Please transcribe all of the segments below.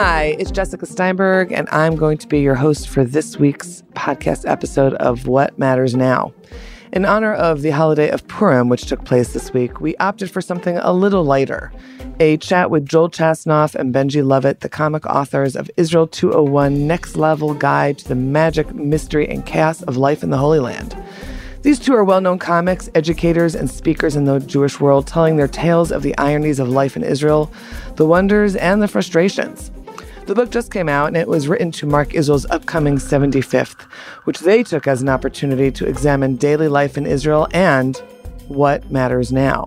Hi, it's Jessica Steinberg, and I'm going to be your host for this week's podcast episode of What Matters Now. In honor of the holiday of Purim, which took place this week, we opted for something a little lighter a chat with Joel Chasnoff and Benji Lovett, the comic authors of Israel 201 Next Level Guide to the Magic, Mystery, and Chaos of Life in the Holy Land. These two are well known comics, educators, and speakers in the Jewish world, telling their tales of the ironies of life in Israel, the wonders, and the frustrations. The book just came out and it was written to mark Israel's upcoming 75th, which they took as an opportunity to examine daily life in Israel and what matters now.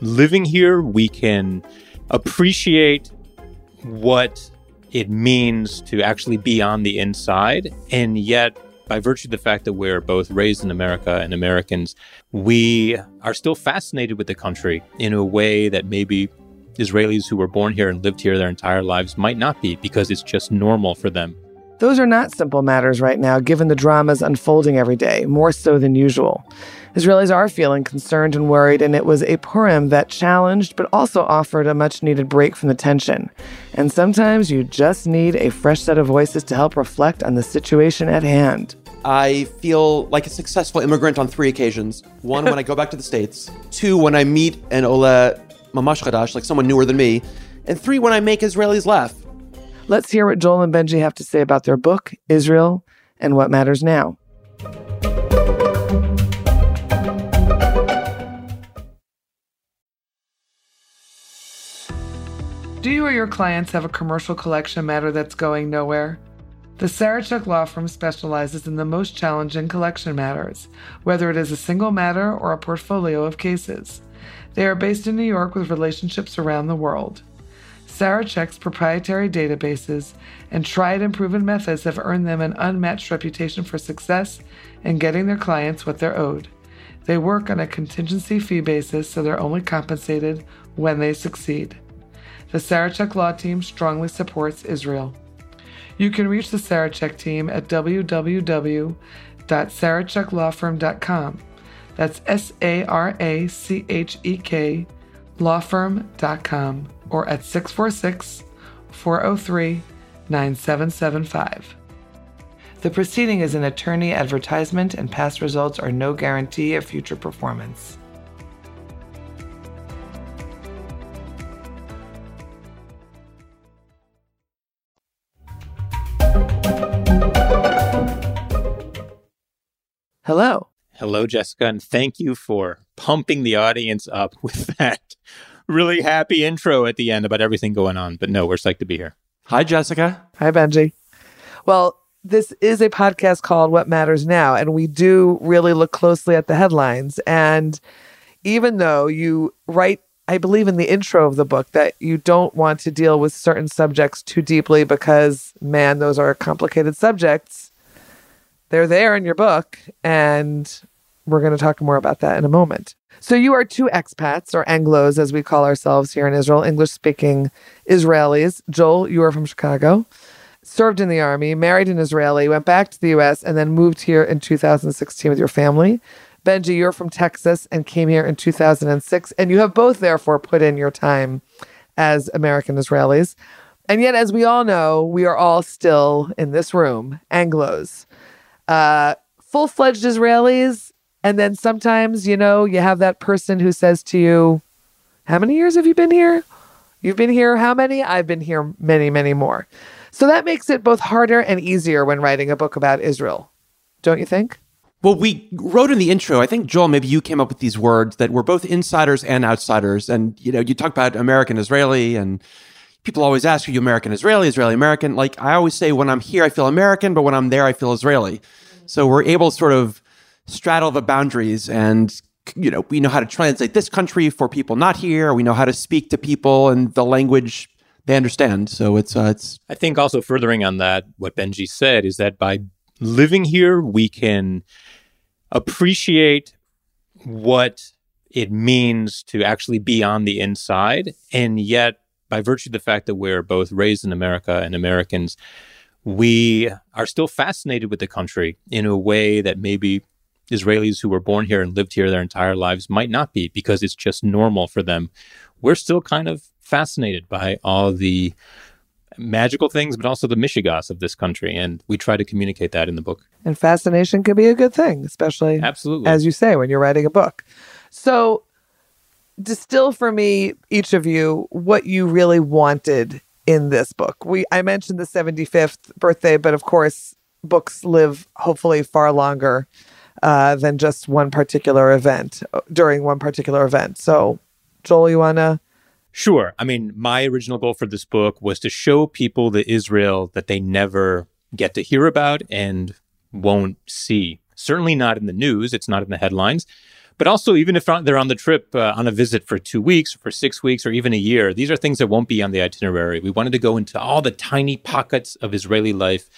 Living here, we can appreciate what it means to actually be on the inside, and yet by virtue of the fact that we're both raised in America and Americans, we are still fascinated with the country in a way that maybe Israelis who were born here and lived here their entire lives might not be because it's just normal for them. Those are not simple matters right now, given the dramas unfolding every day, more so than usual. Israelis are feeling concerned and worried, and it was a Purim that challenged but also offered a much needed break from the tension. And sometimes you just need a fresh set of voices to help reflect on the situation at hand. I feel like a successful immigrant on three occasions. One, when I go back to the States. Two, when I meet an Ola mamash chadash, like someone newer than me. And three, when I make Israelis laugh. Let's hear what Joel and Benji have to say about their book, Israel, and what matters now. Do you or your clients have a commercial collection matter that's going nowhere? The Sarachek Law Firm specializes in the most challenging collection matters, whether it is a single matter or a portfolio of cases. They are based in New York with relationships around the world. Sarachek's proprietary databases and tried and proven methods have earned them an unmatched reputation for success in getting their clients what they're owed. They work on a contingency fee basis, so they're only compensated when they succeed. The Sarachek Law Team strongly supports Israel. You can reach the Sarachek team at www.saracheklawfirm.com that's S A R A C H E K lawfirm.com or at 646 403 9775. The proceeding is an attorney advertisement, and past results are no guarantee of future performance. Hello. Hello, Jessica, and thank you for pumping the audience up with that really happy intro at the end about everything going on. But no, we're psyched to be here. Hi, Jessica. Hi, Benji. Well, this is a podcast called What Matters Now, and we do really look closely at the headlines. And even though you write, I believe in the intro of the book, that you don't want to deal with certain subjects too deeply because, man, those are complicated subjects they're there in your book, and we're going to talk more about that in a moment. So, you are two expats, or Anglos, as we call ourselves here in Israel, English speaking Israelis. Joel, you are from Chicago, served in the army, married an Israeli, went back to the US, and then moved here in 2016 with your family. Benji, you're from Texas and came here in 2006, and you have both, therefore, put in your time as American Israelis. And yet, as we all know, we are all still in this room, Anglos uh, full fledged Israelis. And then sometimes, you know, you have that person who says to you, How many years have you been here? You've been here how many? I've been here many, many more. So that makes it both harder and easier when writing a book about Israel, don't you think? Well, we wrote in the intro, I think, Joel, maybe you came up with these words that were both insiders and outsiders. And, you know, you talk about American Israeli and people always ask, are you American Israeli, Israeli American? Like I always say, when I'm here, I feel American, but when I'm there, I feel Israeli. So we're able to sort of straddle the boundaries and you know we know how to translate this country for people not here we know how to speak to people in the language they understand so it's uh, it's i think also furthering on that what benji said is that by living here we can appreciate what it means to actually be on the inside and yet by virtue of the fact that we're both raised in America and Americans, we are still fascinated with the country in a way that maybe Israelis who were born here and lived here their entire lives might not be because it's just normal for them. We're still kind of fascinated by all the magical things, but also the mishigas of this country. And we try to communicate that in the book. And fascination can be a good thing, especially Absolutely. as you say when you're writing a book. So, distill for me, each of you, what you really wanted in this book. We I mentioned the 75th birthday, but of course, books live hopefully far longer uh, than just one particular event uh, during one particular event. So, Joel, you wanna? Sure. I mean, my original goal for this book was to show people the Israel that they never get to hear about and won't see. Certainly not in the news. It's not in the headlines. But also, even if they're on the trip uh, on a visit for two weeks, for six weeks, or even a year, these are things that won't be on the itinerary. We wanted to go into all the tiny pockets of Israeli life,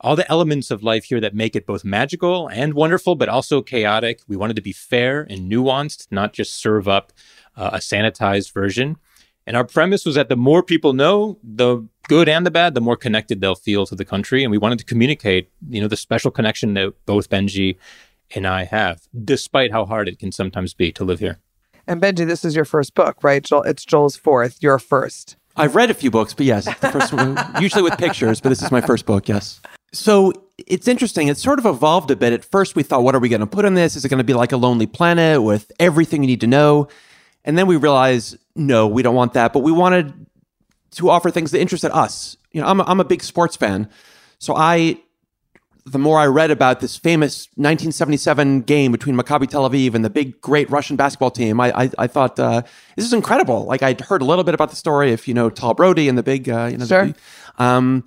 all the elements of life here that make it both magical and wonderful, but also chaotic. We wanted to be fair and nuanced, not just serve up uh, a sanitized version. And our premise was that the more people know, the good and the bad, the more connected they'll feel to the country. And we wanted to communicate, you know, the special connection that both Benji and I have, despite how hard it can sometimes be to live here. And Benji, this is your first book, right? Joel, it's Joel's fourth. Your first. I've read a few books, but yes, the first one, usually with pictures, but this is my first book, yes. So it's interesting. It sort of evolved a bit. At first, we thought, what are we going to put in this? Is it going to be like a lonely planet with everything you need to know? And then we realized, no, we don't want that. But we wanted to offer things that interested us. You know, I'm a, I'm a big sports fan. So I the more I read about this famous 1977 game between Maccabi Tel Aviv and the big, great Russian basketball team, I I, I thought uh, this is incredible. Like I'd heard a little bit about the story, if you know Tal Brody and the big, uh, you know, sure. The, um,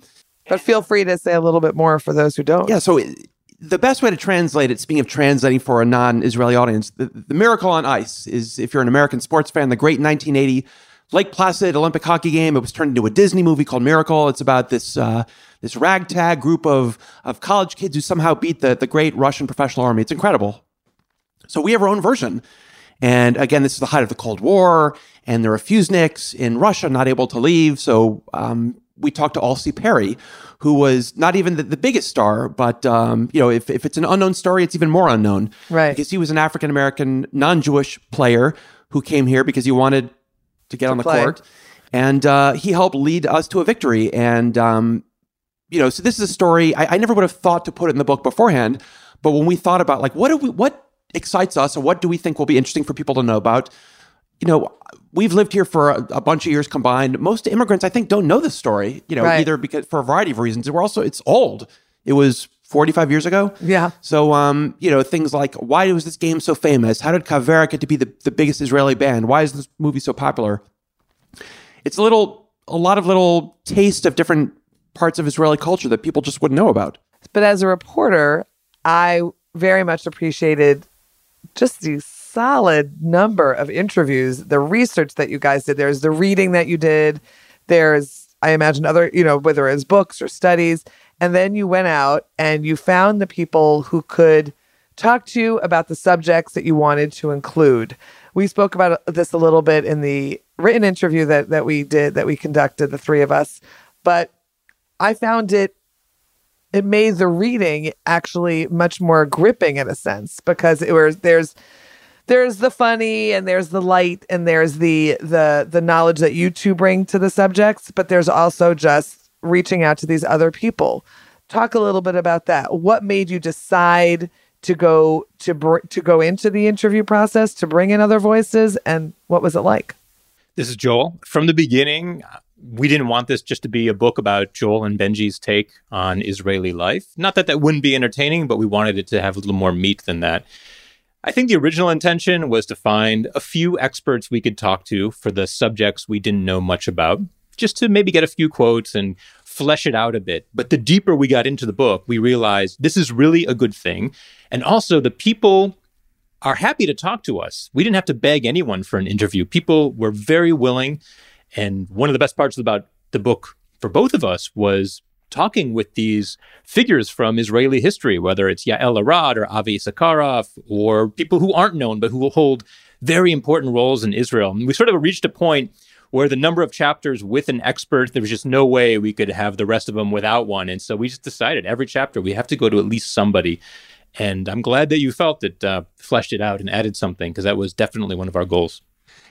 but feel free to say a little bit more for those who don't. Yeah. So it, the best way to translate it, speaking of translating for a non-Israeli audience, the, the miracle on ice is if you're an American sports fan, the great 1980 Lake Placid Olympic hockey game. It was turned into a Disney movie called Miracle. It's about this uh, this ragtag group of of college kids who somehow beat the the great Russian professional army. It's incredible. So we have our own version. And again, this is the height of the Cold War, and there are Fuzniks in Russia not able to leave. So um, we talked to Aulcie Perry, who was not even the, the biggest star, but um, you know, if, if it's an unknown story, it's even more unknown, right? Because he was an African American, non-Jewish player who came here because he wanted to get to on the play. court, and uh, he helped lead us to a victory. And um, you know, so this is a story I, I, never would have thought to put it in the book beforehand, but when we thought about like what do we what excites us or what do we think will be interesting for people to know about, you know, we've lived here for a, a bunch of years combined. Most immigrants, I think, don't know this story. You know, right. either because for a variety of reasons. We're also it's old. It was 45 years ago. Yeah. So, um, you know, things like why was this game so famous? How did Kaveret get to be the, the biggest Israeli band? Why is this movie so popular? It's a little, a lot of little taste of different parts of Israeli culture that people just wouldn't know about. But as a reporter, I very much appreciated just the solid number of interviews, the research that you guys did. There's the reading that you did. There's, I imagine, other, you know, whether it's books or studies. And then you went out and you found the people who could talk to you about the subjects that you wanted to include. We spoke about this a little bit in the written interview that, that we did, that we conducted, the three of us. But I found it it made the reading actually much more gripping in a sense because it was there's there's the funny and there's the light and there's the the the knowledge that you two bring to the subjects but there's also just reaching out to these other people. Talk a little bit about that. What made you decide to go to br- to go into the interview process to bring in other voices and what was it like? This is joel. From the beginning we didn't want this just to be a book about Joel and Benji's take on Israeli life. Not that that wouldn't be entertaining, but we wanted it to have a little more meat than that. I think the original intention was to find a few experts we could talk to for the subjects we didn't know much about, just to maybe get a few quotes and flesh it out a bit. But the deeper we got into the book, we realized this is really a good thing. And also, the people are happy to talk to us. We didn't have to beg anyone for an interview. People were very willing and one of the best parts about the book for both of us was talking with these figures from Israeli history, whether it's Yael Arad or Avi Sakharov or people who aren't known but who will hold very important roles in Israel. And we sort of reached a point where the number of chapters with an expert, there was just no way we could have the rest of them without one. And so we just decided every chapter we have to go to at least somebody. And I'm glad that you felt it uh, fleshed it out and added something because that was definitely one of our goals.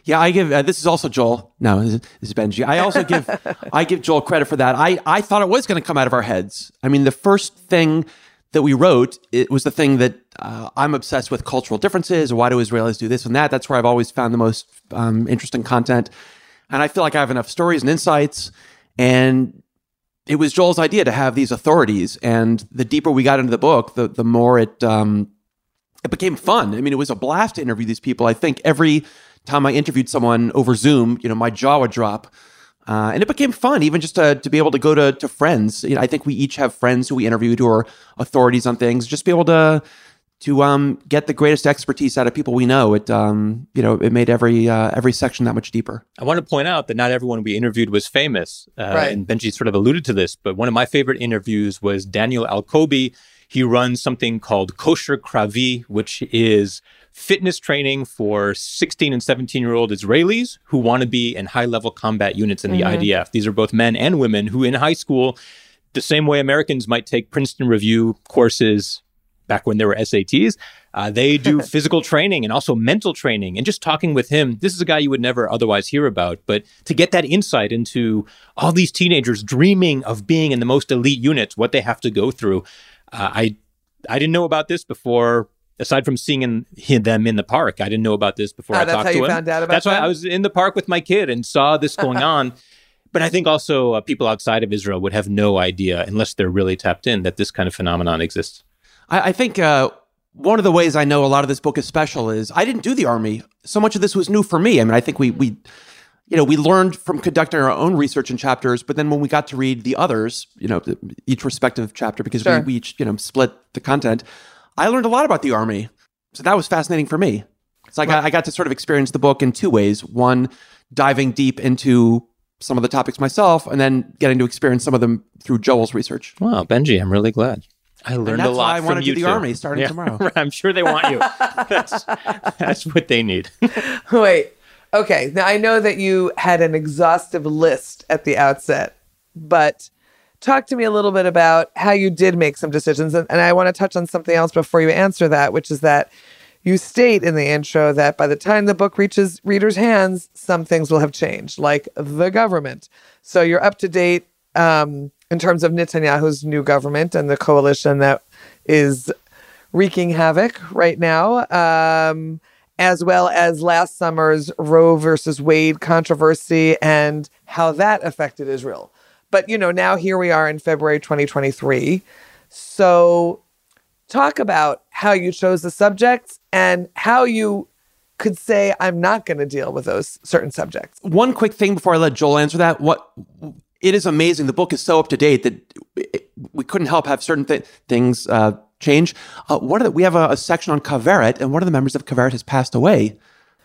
Yeah, I give uh, this is also Joel. No, this is, Benji. I also give I give Joel credit for that. I I thought it was going to come out of our heads. I mean, the first thing that we wrote it was the thing that uh, I'm obsessed with cultural differences. Why do Israelis do this and that? That's where I've always found the most um, interesting content, and I feel like I have enough stories and insights. And it was Joel's idea to have these authorities, and the deeper we got into the book, the the more it um, it became fun. I mean, it was a blast to interview these people. I think every time I interviewed someone over Zoom, you know, my jaw would drop. Uh, and it became fun, even just to, to be able to go to, to friends. You know, I think we each have friends who we interviewed who are authorities on things. Just be able to to um, get the greatest expertise out of people we know. It um, you know it made every uh, every section that much deeper. I want to point out that not everyone we interviewed was famous, uh, Right. and Benji sort of alluded to this. But one of my favorite interviews was Daniel Alkobi. He runs something called Kosher Kravi, which is fitness training for 16 and 17 year old Israelis who want to be in high level combat units in the IDF. These are both men and women who, in high school, the same way Americans might take Princeton Review courses back when there were SATs, uh, they do physical training and also mental training. And just talking with him, this is a guy you would never otherwise hear about. But to get that insight into all these teenagers dreaming of being in the most elite units, what they have to go through, uh, I I didn't know about this before. Aside from seeing in, he- them in the park, I didn't know about this before Ah, I talked to him. found out about that's why? I was in the park with my kid and saw this going on. But I think also uh, people outside of Israel would have no idea, unless they're really tapped in, that this kind of phenomenon exists. I, I think uh, one of the ways I know a lot of this book is special is I didn't do the army. So much of this was new for me. I mean, I think we we you know we learned from conducting our own research in chapters, but then when we got to read the others, you know, each respective chapter because Sure. we, we each you know split the content, I learned a lot about the army. So that was fascinating for me. So like I, I got to sort of experience the book in two ways. One, diving deep into some of the topics myself, and then getting to experience some of them through Joel's research. Wow, Benji, I'm really glad. I learned that's a why lot I wanna do the two. army starting Yeah, tomorrow. I'm sure they want you. that's, that's what they need. Wait. Okay. Now I know that you had an exhaustive list at the outset, but talk to me a little bit about how you did make some decisions. And, and I want to touch on something else before you answer that, which is that you state in the intro that by the time the book reaches readers' hands, some things will have changed, like the government. So you're up to date um, in terms of Netanyahu's new government and the coalition that is wreaking havoc right now, um, as well as last summer's Roe versus Wade controversy and how that affected Israel. But, you know, now here we are in February 2023. So, talk about how you chose the subjects and how you could say, I'm not going to deal with those certain subjects. one quick thing before I let Joel answer that. What it is amazing. The book is so up to date that it, we couldn't help have certain th- things uh, change. Uh, one of the, we have a, a section on Kaveret, and one of the members of Kaveret has passed away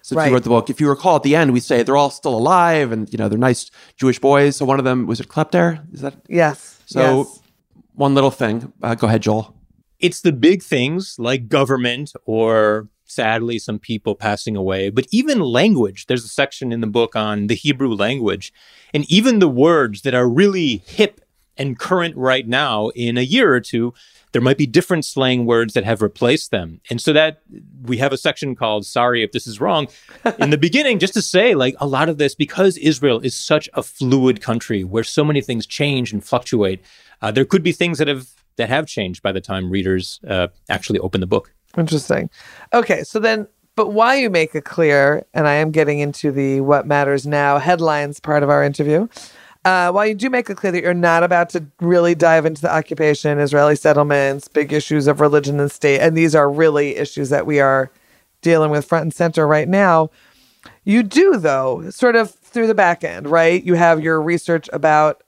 since Right. we wrote the book. If you recall, at the end we say they're all still alive, and you know they're nice Jewish boys. So one of them was it Klepter? Is that Yes. so? yes. One little thing. Uh, go ahead, Joel. it's the big things like government or sadly some people passing away. But even language there's a section in the book on the hebrew language and even the words that are really hip and current right now in a year or two there might be different slang words that have replaced them. And so that we have a section called sorry if this is wrong in the beginning just to say like a lot of this because israel is such a fluid country where so many things change and fluctuate uh, there could be things that have that have changed by the time readers uh, actually open the book Interesting. Okay, so then, but why you make it clear, and I am getting into the what matters now headlines part of our interview. Uh, while you do make it clear that you're not about to really dive into the occupation, Israeli settlements, big issues of religion and state, and these are really issues that we are dealing with front and center right now. You do, though, sort of through the back end, right? You have your research about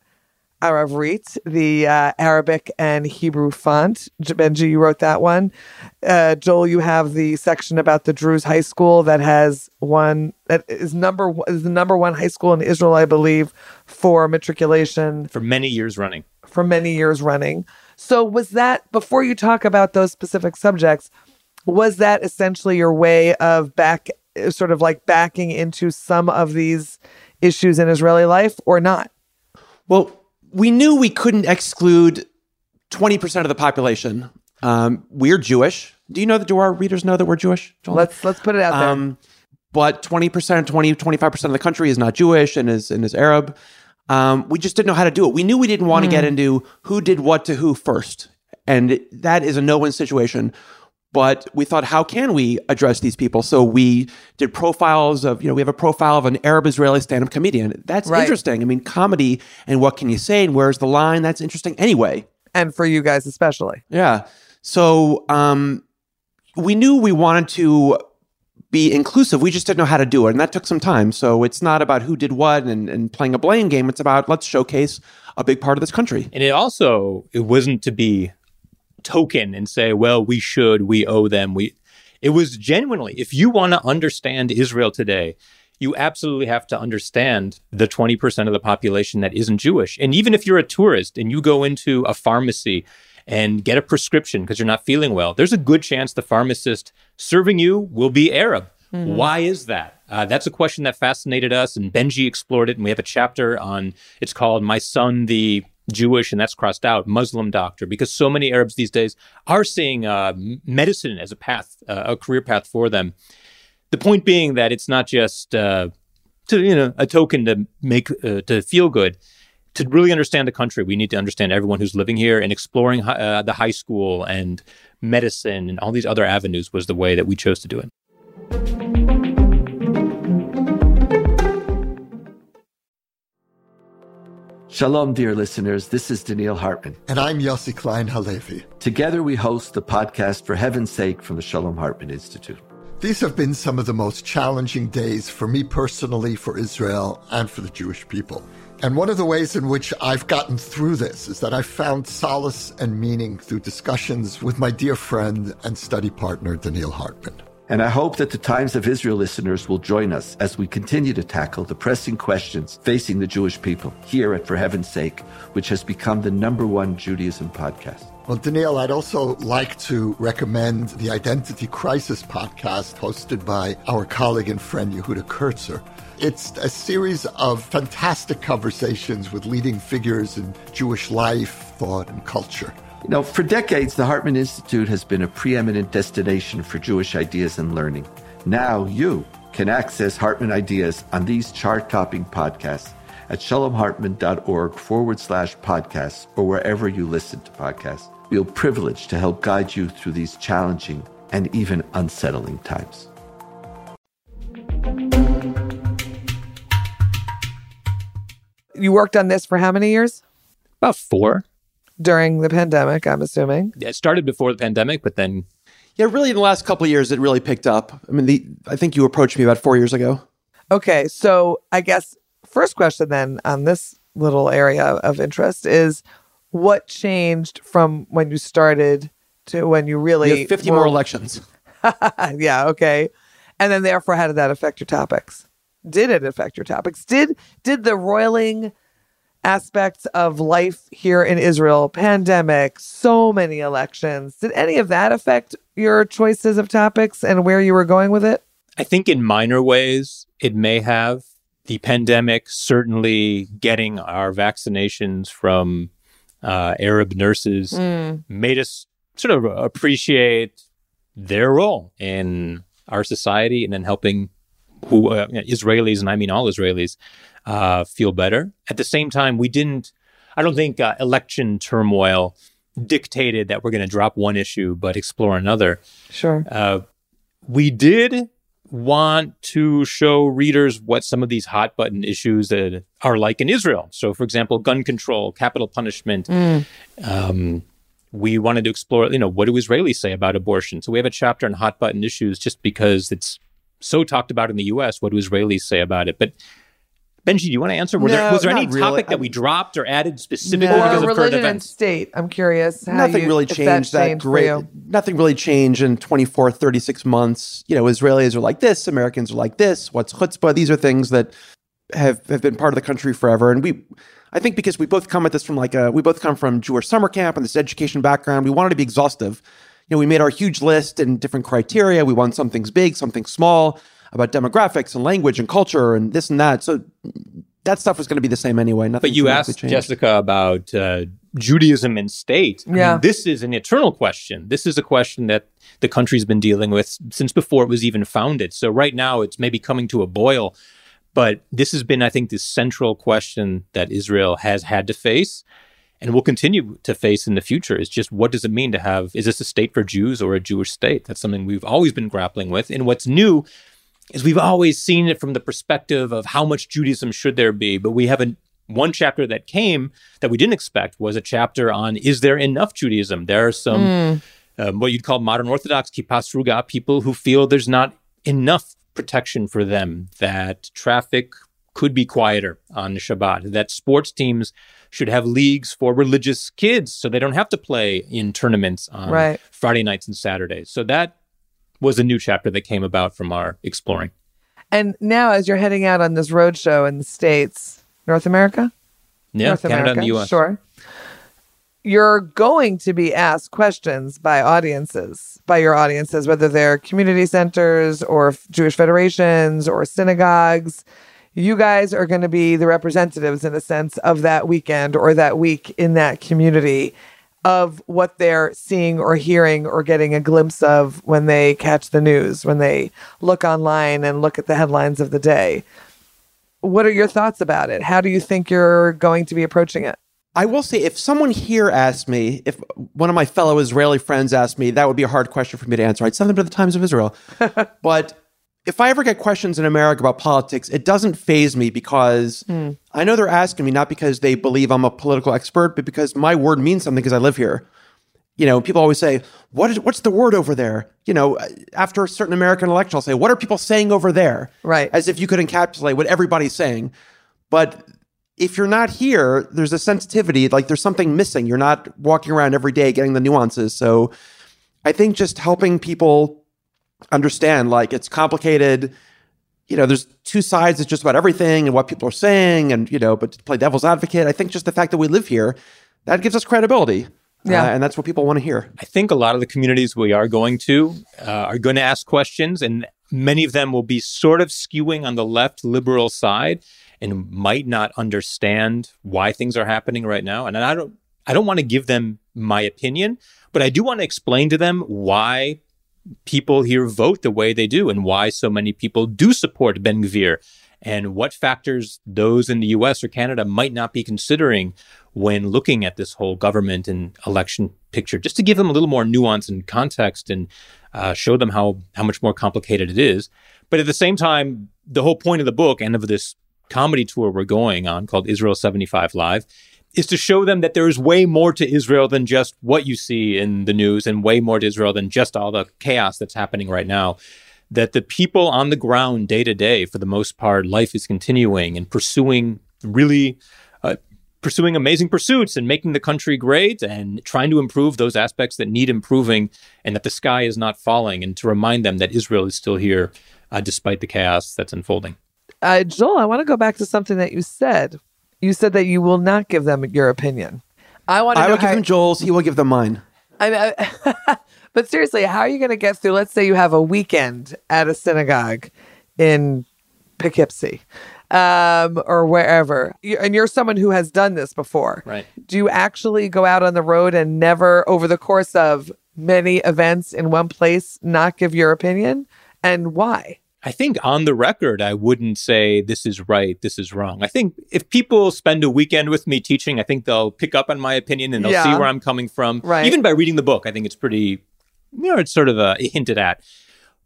Aravrit, the uh, Arabic and Hebrew font. Benji, you wrote that one. Uh, Joel, you have the section about the Druze High School that has one that is number one- is the number one high school in Israel, I believe, for matriculation for many years running. for many years running. So was that before you talk about those specific subjects? Was that essentially your way of back, sort of like backing into some of these issues in Israeli life, or not? Well, we knew we couldn't exclude 20% of the population. Um, we're Jewish. Do you know that, do our readers know that we're Jewish? Joel? Let's let's put it out there. Um, but 20%, 20, 25% of the country is not Jewish and is, and is Arab. Um, we just didn't know how to do it. We knew we didn't want to get into who did what to who first. And that is a no win situation. But we thought, how can we address these people? So we did profiles of, you know, we have a profile of an Arab Israeli stand up comedian. That's Right. interesting. I mean, comedy and what can you say and where's the line? That's interesting anyway. And for you guys especially. Yeah. So um, we knew we wanted to be inclusive. We just didn't know how to do it. And that took some time. So it's not about who did what and, and playing a blame game. It's about let's showcase a big part of this country. And it also it wasn't to be token and say, well, we should, we owe them. We it was genuinely, if you want to understand Israel today, you absolutely have to understand the 20% of the population that isn't Jewish. And even if you're a tourist and you go into a pharmacy and get a prescription because you're not feeling well, there's a good chance the pharmacist serving you will be Arab. Why is that? Uh, that's a question that fascinated us, and Benji explored it. And we have a chapter on it's called "My Son, the Jewish," and that's crossed out Muslim doctor because so many Arabs these days are seeing uh, medicine as a path, uh, a career path for them. The point being that it's not just uh, to you know a token to make uh, to feel good. To really understand the country, we need to understand everyone who's living here, and exploring uh, the high school and medicine and all these other avenues was the way that we chose to do it. Shalom, dear listeners. This is Donniel Hartman. And I'm Yossi Klein Halevi. Together, we host the podcast For Heaven's Sake from the Shalom Hartman Institute. These have been some of the most challenging days for me personally, for Israel, and for the Jewish people. And one of the ways in which I've gotten through this is that I've found solace and meaning through discussions with my dear friend and study partner, Donniel Hartman. And I hope that the Times of Israel listeners will join us as we continue to tackle the pressing questions facing the Jewish people here at For Heaven's Sake, which has become the number one Judaism podcast. Well, Donniel, I'd also like to recommend the Identity Crisis podcast hosted by our colleague and friend Yehuda Kurtzer. It's a series of fantastic conversations with leading figures in Jewish life, thought, and culture. You know, for decades, the Hartman Institute has been a preeminent destination for Jewish ideas and learning. Now you can access Hartman ideas on these chart topping podcasts at shalomhartman.org forward slash podcasts or wherever you listen to podcasts. We feel privileged to help guide you through these challenging and even unsettling times. You worked on this for how many years? About four. During the pandemic, I'm assuming. It started before the pandemic, but then Yeah, really in the last couple of years, it really picked up. I mean, the, I think you approached me about four years ago. Okay, so I guess first question then on this little area of interest is what changed from when you started to when you We really have 50 were- more elections. yeah, okay. And then therefore how did that affect your topics? Did it affect your topics? Did did the roiling aspects of life here in Israel, pandemic, so many elections, did any of that affect your choices of topics and where you were going with it? I think in minor ways it may have. The pandemic certainly getting our vaccinations from uh, Arab nurses made us sort of appreciate their role in our society and in helping who uh, Israelis and I mean all Israelis uh, feel better. At the same time, we didn't. I don't think uh, election turmoil dictated that we're going to drop one issue but explore another. Sure. Uh, we did want to show readers what some of these hot button issues that are like in Israel. So, for example, gun control, capital punishment. Um, we wanted to explore, you know, what do Israelis say about abortion? So we have a chapter on hot button issues just because it's so talked about in the U.S. What do Israelis say about it? But Benji, do you want to answer? Were there, was there any really. topic that we dropped or added specifically Or because of current religion and events? state. I'm curious. How nothing you- really if that changed that changed for great. you. Nothing really changed in 24, 36 months. You know, Israelis are like this, Americans are like this. What's chutzpah? These are things that have, have been part of the country forever. And we, I think because we both come at this from like a, we both come from Jewish summer camp and this education background, we wanted to be exhaustive. You know, we made our huge list and different criteria. We want some things big, something small about demographics and language and culture and this and that. So that stuff was going to be the same anyway. Nothing But you asked changed. Jessica about uh, Judaism and state. I mean, Yeah. this is an eternal question. This is a question that the country's been dealing with since before it was even founded. So right now it's maybe coming to a boil. But this has been, I think, the central question that Israel has had to face and will continue to face in the future is just what does it mean to have is this a state for Jews or a Jewish state? That's something we've always been grappling with. And what's new is we've always seen it from the perspective of how much Judaism should there be, but we haven't. One chapter that came that we didn't expect was a chapter on is there enough Judaism? There are some um, what you'd call modern Orthodox kippah sruga people who feel there's not enough protection for them. That traffic could be quieter on Shabbat. That sports teams should have leagues for religious kids so they don't have to play in tournaments on Right. Friday nights and Saturdays. So that was a new chapter that came about from our exploring. And now, as you're heading out on this road show in the States, North America? Yeah, North Canada America, and the US. Sure. You're going to be asked questions by audiences, by your audiences, whether they're community centers or Jewish federations or synagogues. You guys are going to be the representatives, in a sense, of that weekend or that week in that community of what they're seeing or hearing or getting a glimpse of when they catch the news, when they look online and look at the headlines of the day. What are your thoughts about it? How do you think you're going to be approaching it? I will say, if someone here asked me, if one of my fellow Israeli friends asked me, that would be a hard question for me to answer. I'd send them to the Times of Israel. but if I ever get questions in America about politics, it doesn't phase me because hmm. I know they're asking me not because they believe I'm a political expert, but because my word means something because I live here. You know, people always say, "What is what's the word over there?" You know, uh, after a certain American election, I'll say, "What are people saying over there?" Right. As if you could encapsulate what everybody's saying. But if you're not here, there's a sensitivity, like there's something missing. You're not walking around every day getting the nuances. So I think just helping people understand like it's complicated. You know, there's two sides. It's just about everything and what people are saying, and you know, but to play devil's advocate, I think just the fact that we live here, that gives us credibility. Yeah. Uh, and that's what people want to hear. I think a lot of the communities we are going to uh, are going to ask questions, and many of them will be sort of skewing on the left liberal side and might not understand why things are happening right now. And I don't, I don't want to give them my opinion, but I do want to explain to them why people here vote the way they do and why so many people do support Ben Gvir and what factors those in the US or Canada might not be considering when looking at this whole government and election picture, just to give them a little more nuance and context and uh, show them how, how much more complicated it is. But at the same time, the whole point of the book and of this comedy tour we're going on called Israel 75 Live is to show them that there is way more to Israel than just what you see in the news and way more to Israel than just all the chaos that's happening right now. That the people on the ground day to day, for the most part, life is continuing and pursuing really uh, pursuing amazing pursuits and making the country great and trying to improve those aspects that need improving and that the sky is not falling and to remind them that Israel is still here uh, despite the chaos that's unfolding. Uh, Joel, I want to go back to something that you said. You said that you will not give them your opinion. I want to I know will give how, them Joel's. He will give them mine. I, I, but seriously, how are you going to get through? Let's say you have a weekend at a synagogue in Poughkeepsie um, or wherever, you, and you're someone who has done this before. Right. Do you actually go out on the road and never, over the course of many events in one place, not give your opinion? And why? I think on the record, I wouldn't say this is right, this is wrong. I think if people spend a weekend with me teaching, I think they'll pick up on my opinion and they'll see where I'm coming from. Right. Even by reading the book, I think it's pretty, you know, it's sort of uh, hinted at.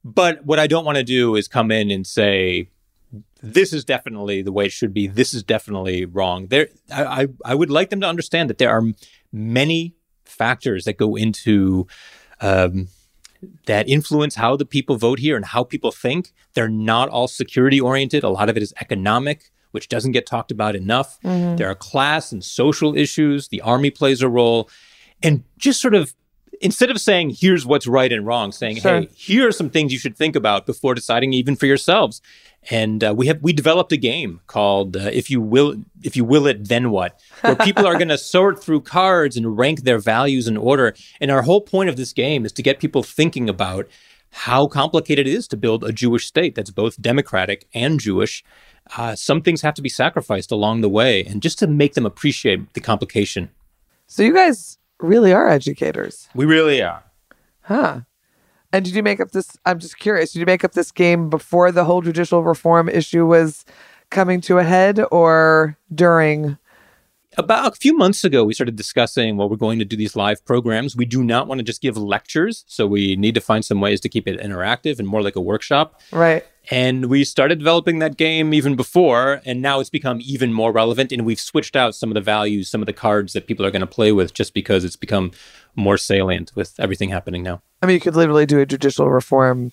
But what I don't want to do is come in and say, this is definitely the way it should be. This is definitely wrong. There, I, I, I would like them to understand that there are many factors that go into um, that influence how the people vote here and how people think. They're not all security oriented. A lot of it is economic, which doesn't get talked about enough. Mm-hmm. There are class and social issues. The army plays a role. And just sort of instead of saying here's what's right and wrong, saying Sure. hey, here are some things you should think about before deciding even for yourselves. And uh, we have we developed a game called uh, if you will if you will it then what, where people are going to sort through cards and rank their values in order. And our whole point of this game is to get people thinking about how complicated it is to build a Jewish state that's both democratic and Jewish. Uh, some things have to be sacrificed along the way, and just to make them appreciate the complication. So you guys really are educators, We really are. huh? And did you make up this? I'm just curious. Did you make up this game before the whole judicial reform issue was coming to a head, or during? About a few months ago, we started discussing, well, we're going to do these live programs. We do not want to just give lectures. So we need to find some ways to keep it interactive and more like a workshop. Right. And we started developing that game even before, and now it's become even more relevant. And we've switched out some of the values, some of the cards that people are going to play with just because it's become more salient with everything happening now. I mean, you could literally do a judicial reform.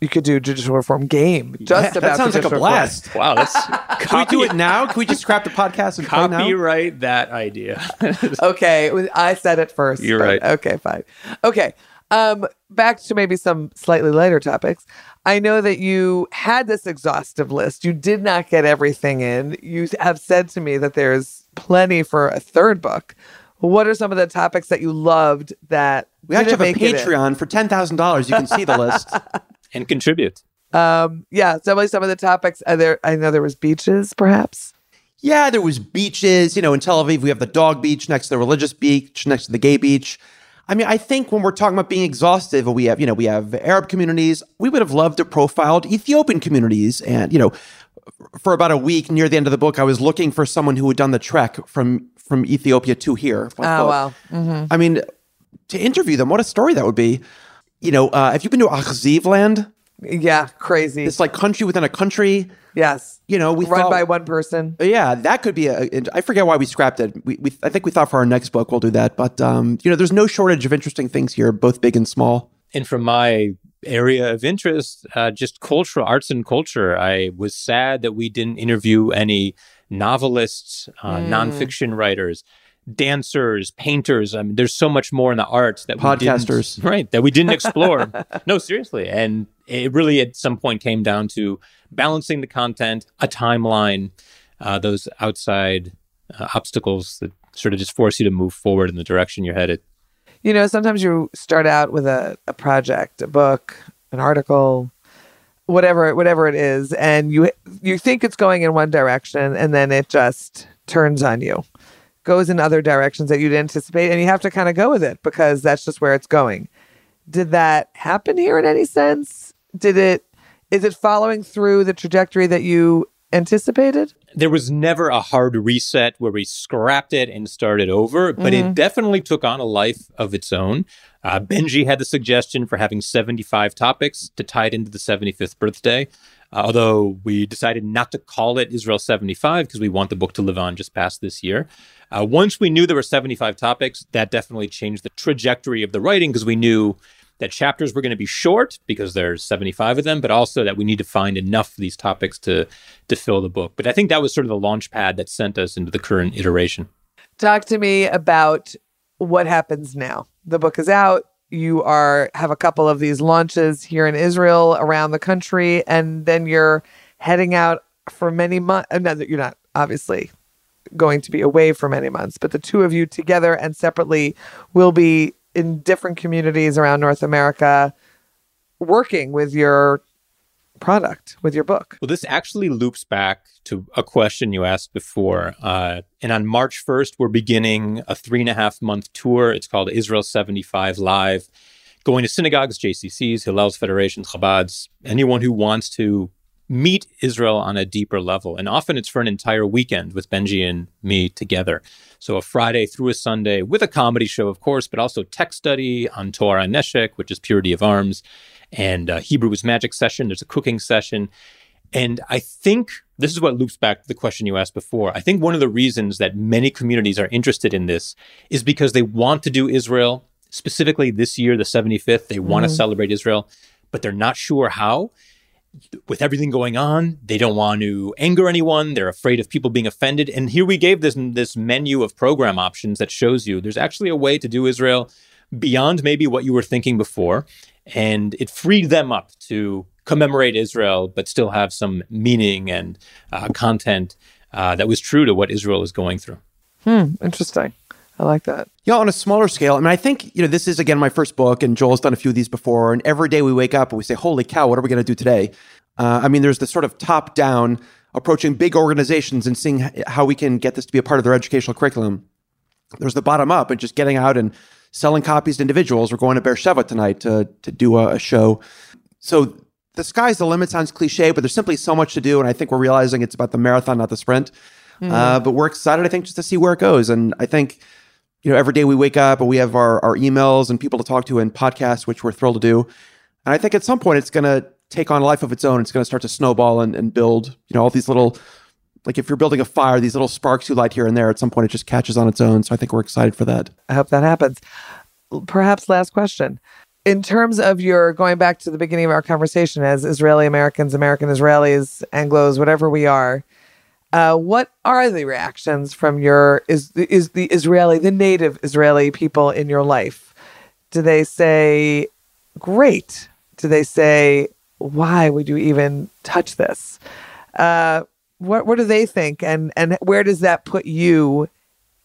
You could do a judicial reform game just Yeah, about that sounds like a judicial reform. blast. Wow, that's Can we do it now? Can we just scrap the podcast and play now? copyright that idea. Okay, I said it first. You're right. Okay, fine. Okay, um, back to maybe some slightly lighter topics. I know that you had this exhaustive list. You did not get everything in. You have said to me that there's plenty for a third book. What are some of the topics that you loved that We actually have didn't a make it in? Patreon for ten thousand dollars. You can see the list. and contribute. Um, yeah, some of some of the topics. Are there? I know there was beaches, perhaps. Yeah, there was beaches. You know, in Tel Aviv, we have the dog beach next to the religious beach, next to the gay beach. I mean, I think when we're talking about being exhaustive, we have, you know, we have Arab communities. We would have loved to profiled Ethiopian communities. And, you know, for about a week near the end of the book, I was looking for someone who had done the trek from from Ethiopia to here. I Oh thought- wow. I mean, to interview them, what a story that would be. You know, uh, have you been to Achziv land? Yeah, crazy. It's like country within a country. yes. You know, we Run thought, by one person. Yeah, that could be a. I forget why we scrapped it. We, we I think we thought for our next book we'll do that. But um, you know, there's no shortage of interesting things here, both big and small. And from my area of interest, uh, just cultural arts and culture, I was sad that we didn't interview any novelists, uh, nonfiction writers, dancers, painters. I mean, there's so much more in the arts that Podcasters. right? That we didn't explore. no, seriously, and it really at some point came down to balancing the content, a timeline, uh, those outside uh, obstacles that sort of just force you to move forward in the direction you're headed. you know sometimes you start out with a, a project a book an article whatever whatever it is and you you think it's going in one direction and then it just turns on you goes in other directions that you'd anticipate and you have to kind of go with it because that's just where it's going. Did that happen here in any sense? Did it is it following through the trajectory that you anticipated there was never a hard reset where we scrapped it and started over, but it definitely took on a life of its own. Uh, Benji had the suggestion for having 75 topics to tie it into the 75th birthday. Uh, although we decided not to call it Israel 75 because we want the book to live on just past this year. Uh, once we knew there were 75 topics, that definitely changed the trajectory of the writing because we knew that chapters were going to be short because there's 75 of them, but also that we need to find enough of these topics to to fill the book. But I think that was sort of the launch pad that sent us into the current iteration. talk to me about what happens now the book is out you are have a couple of these launches here in israel around the country and then you're heading out for many months uh, no you're not obviously going to be away for many months but the two of you together and separately will be in different communities around north america working with your product with your book Well, this actually loops back to a question you asked before. Uh, and on March 1st, we're beginning a three and a half month tour. It's called Israel 75 Live, going to synagogues, JCCs, Hillel's Federations, Chabad's, anyone who wants to meet Israel on a deeper level. And often it's for an entire weekend with Benji and me together. So a Friday through a Sunday with a comedy show, of course, but also tech study on Tohar Neshek, which is purity of arms, and uh, Hebrew's magic session. There's a cooking session. And I think this is what loops back to the question you asked before. I think one of the reasons that many communities are interested in this is because they want to do Israel, specifically this year, the 75th. They want to celebrate Israel, but they're not sure how. With everything going on, they don't want to anger anyone. They're afraid of people being offended. And here we gave this this menu of program options that shows you there's actually a way to do Israel beyond maybe what you were thinking before. And it freed them up to commemorate Israel, but still have some meaning and uh, content uh, that was true to what Israel is going through. Hmm, interesting. I like that. Yeah, on a smaller scale. I mean, I think, you know, this is again my first book, and Joel's done a few of these before. And every day we wake up and we say, holy cow, what are we going to do today? Uh, I mean, there's this sort of top down approaching big organizations and seeing how we can get this to be a part of their educational curriculum. There's the bottom up and just getting out and selling copies to individuals. We're going to Beersheba tonight to, to do a, a show. So the sky's the limit sounds cliche, but there's simply so much to do. And I think we're realizing it's about the marathon, not the sprint. Uh, but we're excited, I think, just to see where it goes. And I think, you know, every day we wake up and we have our, our emails and people to talk to and podcasts, which we're thrilled to do. And I think at some point it's going to take on a life of its own. It's going to start to snowball and, and build, you know, all these little, like if you're building a fire, these little sparks you light here and there, at some point it just catches on its own. So I think we're excited for that. I hope that happens. Perhaps last question. In terms of your going back to the beginning of our conversation as Israeli Americans, American Israelis, Anglos, whatever we are, uh, what are the reactions from your is is the Israeli, the native Israeli people in your life? Do they say, "Great"? Do they say, "Why would you even touch this"? Uh, what what do they think, and and where does that put you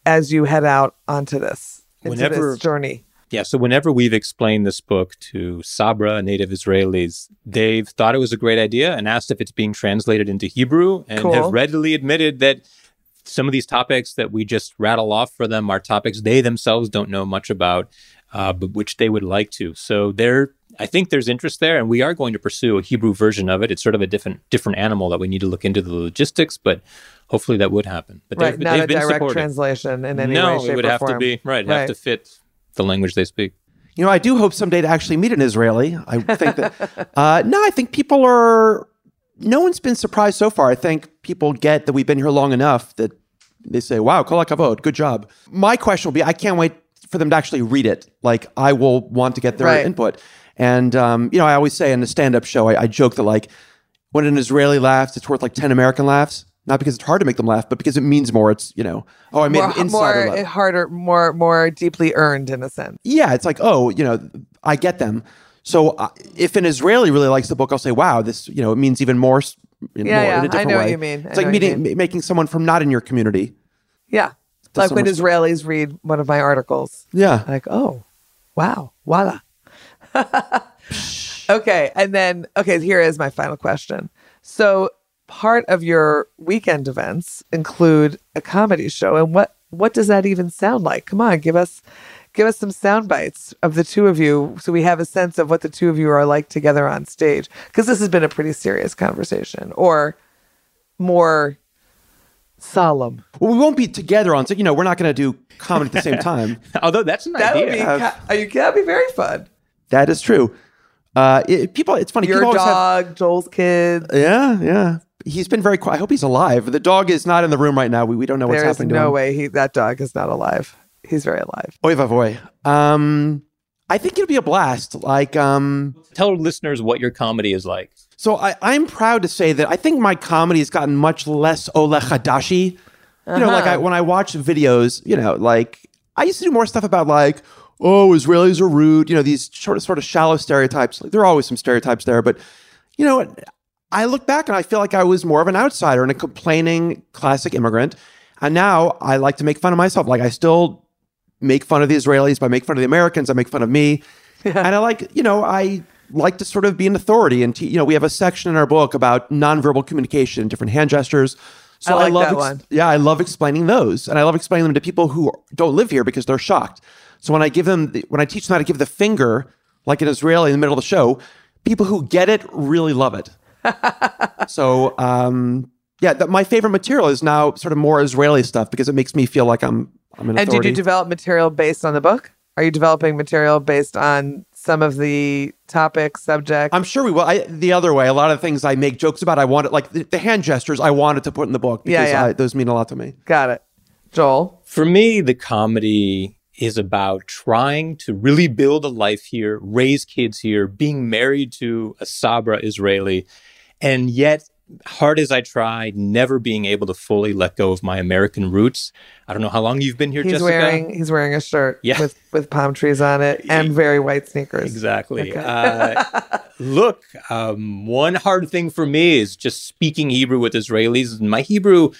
as you head out onto this Whenever- this journey? Yeah, so whenever we've explained this book to Sabra, native Israelis, they've thought it was a great idea and asked if it's being translated into Hebrew and Cool. have readily admitted that some of these topics that we just rattle off for them are topics they themselves don't know much about, uh, but which they would like to. So there, I think there's interest there, and we are going to pursue a Hebrew version of it. It's sort of a different different animal that we need to look into the logistics, but hopefully that would happen. But Right, they've, not they've a direct translation in any no, way, shape, it would or have to be right. Right. Have to fit the language they speak. You know, I do hope someday to actually meet an Israeli. I think that, uh, no, I think people are, no one's been surprised so far. I think people get that we've been here long enough that they say, wow, kol hakavod, good job. My question will be, I can't wait for them to actually read it. Like, I will want to get their Right. input. And, um, you know, I always say in a stand up show, I, I joke that, like, when an Israeli laughs, it's worth like 10 American laughs. Not because it's hard to make them laugh, but because it means more. It's, you know, oh, I made More, an insider more laugh. harder, more more deeply earned in a sense. yeah, it's like, oh, you know, I get them. So uh, if an Israeli really likes the book, I'll say, wow, this, you know, it means even more, s- in- Yeah, more yeah, in I a different know what way. you mean. It's know like meeting, ma- making someone from not in your community. Yeah, like when someone's- Israelis read one of my articles, Yeah. like, oh, wow, voila. okay, and then okay, here is my final question. So part of your weekend events include a comedy show, and what what does that even sound like? Come on, give us give us some sound bites of the two of you, so we have a sense of what the two of you are like together on stage. Because this has been a pretty serious conversation, or more solemn. Well, we won't be together on, so, you know, we're not going to do comedy at the same time. Although that's an That idea. would be ca- are you that'd be very fun. That is true. Uh, it, people, it's funny. Your people always have- dog, Joel's kids. yeah, yeah. He's been very quiet. I hope he's alive. The dog is not in the room right now. We, we don't know what's There is happening to no him. way he that dog is not alive. He's very alive. Oy vavoy. Um, I think it'll be a blast. Like, um, Tell listeners what your comedy is like. So I, I'm proud to say that I think my comedy has gotten much less Ole Hadashi. You know, like I, when I watch videos, you know, like I used to do more stuff about like, oh, Israelis are rude. You know, these sort of sort of shallow stereotypes. Like there are always some stereotypes there, but you know, I look back and I feel like I was more of an outsider and a complaining classic immigrant. And now I like to make fun of myself. Like I still make fun of the Israelis, but I make fun of the Americans. I make fun of me. And I like, you know, I like to sort of be an authority. And, te- you know, we have a section in our book about nonverbal communication, different hand gestures. So I like love that one. Yeah, I love explaining those. And I love explaining them to people who don't live here because they're shocked. So when I give them, the, when I teach them how to give the finger, like an Israeli in the middle of the show, people who get it really love it. So, um, yeah, that my favorite material is now sort of more Israeli stuff because it makes me feel like I'm I'm an And authority. did you develop material based on the book? Are you developing material based on some of the topics, subjects? I'm sure we will. I, the other way, a lot of things I make jokes about, I wanted like the, the hand gestures. I wanted to put in the book Yeah, because yeah. I, those mean a lot to me. Got it. Joel. For me, the comedy is about trying to really build a life here, raise kids here, being married to a Sabra Israeli, and yet, hard as I try, never being able to fully let go of my American roots. I don't know how long you've been here, He's Jessica. wearing he's wearing a shirt Yeah. with with palm trees on it and very white sneakers. Exactly. Uh, look, um, one hard thing for me is just speaking Hebrew with Israelis. My Hebrew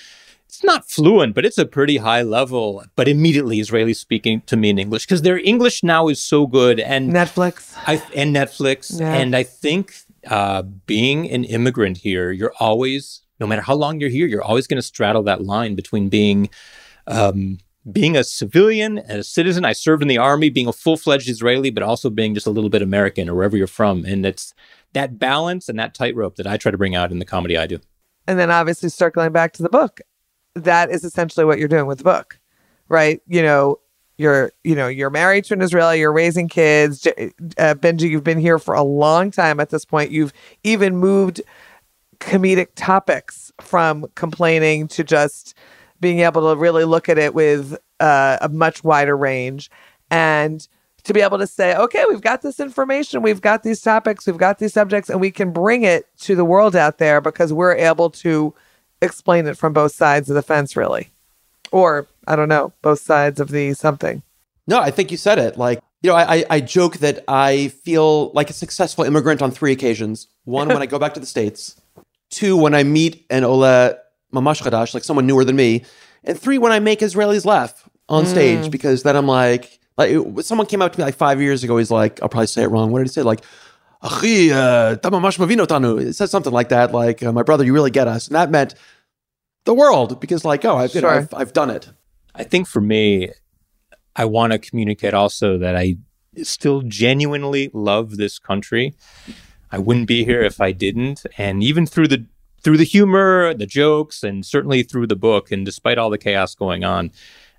it's not fluent, but it's a pretty high level, but immediately Israeli speaking to me in English because their English now is so good and Netflix. I and Netflix. Yeah. And I think uh, being an immigrant here, you're always, no matter how long you're here, you're always going to straddle that line between being um, being a civilian and a citizen. I served in the army, being a full fledged Israeli, but also being just a little bit American or wherever you're from. And it's that balance and that tightrope that I try to bring out in the comedy I do. And then obviously circling back to the book, that is essentially what you're doing with the book, right? You know, you're you know you're married to an Israeli, you're raising kids. Uh, Benji, you've been here for a long time at this point. You've even moved comedic topics from complaining to just being able to really look at it with uh, a much wider range and to be able to say, okay, we've got this information, we've got these topics, we've got these subjects, and we can bring it to the world out there because we're able to explain it from both sides of the fence, really. Or, I don't know, both sides of the something. No, I think you said it. Like, you know, I, I, joke that I feel like a successful immigrant on three occasions. One, when I go back to the States. Two, when I meet an Ola Mamash like someone newer than me. And three, when I make Israelis laugh on stage, because then I'm like, like it- someone came up to me like five years ago. He's like, I'll probably say it wrong. What did he say? Like, "Achi, uh, ta mamash mavin. It says something like that, like, uh, my brother, you really get us. And that meant the world, because like, oh, I've, you know, I've, I've done it. I think for me, I want to communicate also that I still genuinely love this country. I wouldn't be here if I didn't. And even through the through the humor, the jokes, and certainly through the book, and despite all the chaos going on,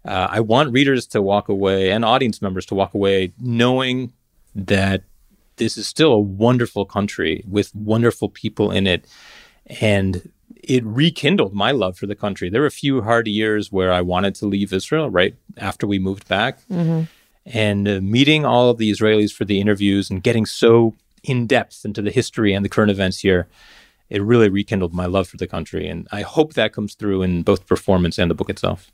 uh, I want readers to walk away and audience members to walk away knowing that this is still a wonderful country with wonderful people in it. And it rekindled my love for the country. There were a few hard years where I wanted to leave Israel right after we moved back. And uh, meeting all of the Israelis for the interviews and getting so in depth into the history and the current events here, it really rekindled my love for the country. And I hope that comes through in both performance and the book itself.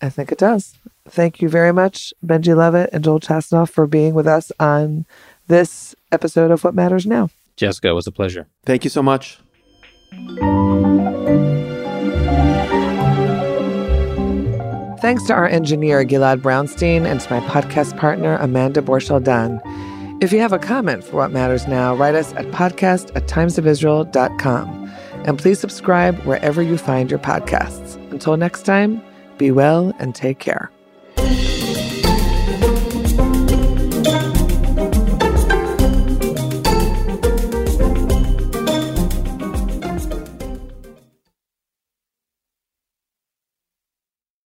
I think it does. Thank you very much, Benji Lovitt and Joel Chasnoff, for being with us on this episode of What Matters Now. Jessica, it was a pleasure. Thank you so much. Thanks to our engineer, Gilad Brownstein, and to my podcast partner, Amanda Borschel-Dan. If you have a comment for What Matters Now, write us at podcast at timesofisrael.com. And please subscribe wherever you find your podcasts. Until next time, be well and take care.